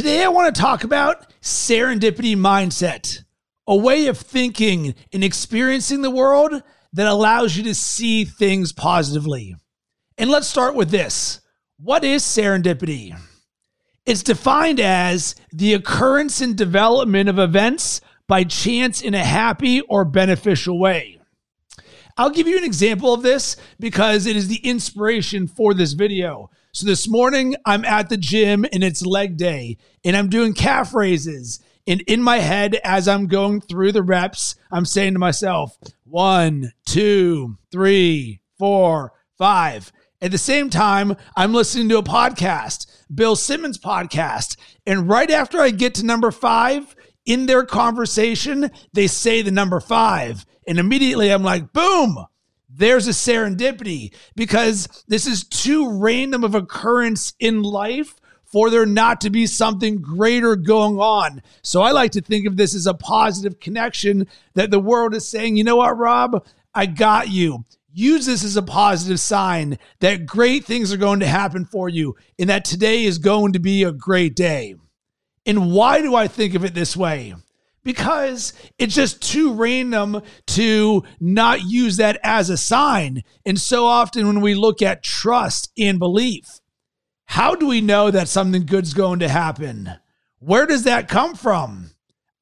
Today, I want to talk about serendipity mindset, a way of thinking and experiencing the world that allows you to see things positively. And let's start with this What is serendipity? It's defined as the occurrence and development of events by chance in a happy or beneficial way. I'll give you an example of this because it is the inspiration for this video. So this morning I'm at the gym and it's leg day and I'm doing calf raises. And in my head, as I'm going through the reps, I'm saying to myself, one, two, three, four, five. At the same time, I'm listening to a podcast, Bill Simmons podcast. And right after I get to number five, in their conversation, they say the number five. And immediately I'm like, boom, there's a serendipity because this is too random of occurrence in life for there not to be something greater going on. So I like to think of this as a positive connection that the world is saying, you know what, Rob, I got you. Use this as a positive sign that great things are going to happen for you and that today is going to be a great day. And why do I think of it this way? Because it's just too random to not use that as a sign. And so often when we look at trust and belief, how do we know that something good's going to happen? Where does that come from?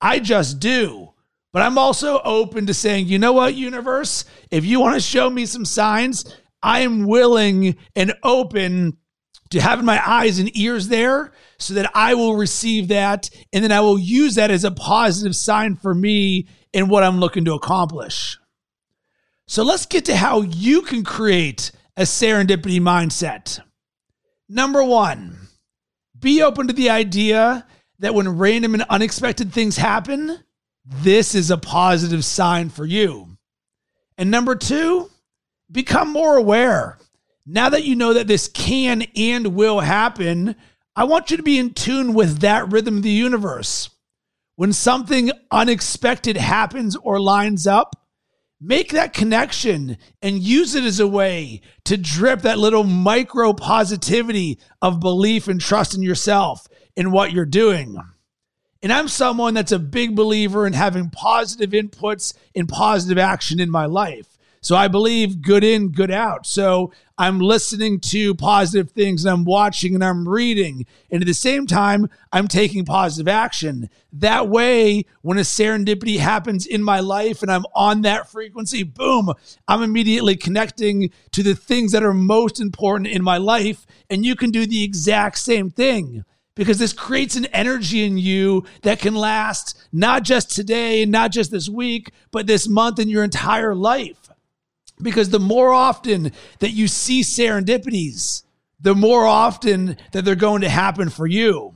I just do. But I'm also open to saying, you know what, universe? If you want to show me some signs, I am willing and open to having my eyes and ears there so that I will receive that and then I will use that as a positive sign for me in what I'm looking to accomplish. So let's get to how you can create a serendipity mindset. Number one, be open to the idea that when random and unexpected things happen, this is a positive sign for you. And number two, become more aware. Now that you know that this can and will happen, I want you to be in tune with that rhythm of the universe. When something unexpected happens or lines up, make that connection and use it as a way to drip that little micro positivity of belief and trust in yourself in what you're doing. And I'm someone that's a big believer in having positive inputs and positive action in my life. So I believe good in, good out. So I'm listening to positive things and I'm watching and I'm reading. And at the same time, I'm taking positive action. That way, when a serendipity happens in my life and I'm on that frequency, boom, I'm immediately connecting to the things that are most important in my life. And you can do the exact same thing because this creates an energy in you that can last not just today, and not just this week, but this month and your entire life. Because the more often that you see serendipities, the more often that they're going to happen for you.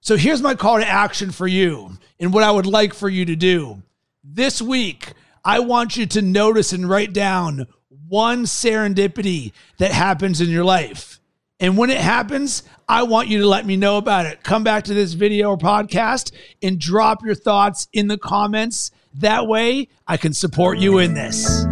So here's my call to action for you and what I would like for you to do. This week, I want you to notice and write down one serendipity that happens in your life. And when it happens, I want you to let me know about it. Come back to this video or podcast and drop your thoughts in the comments. That way, I can support you in this.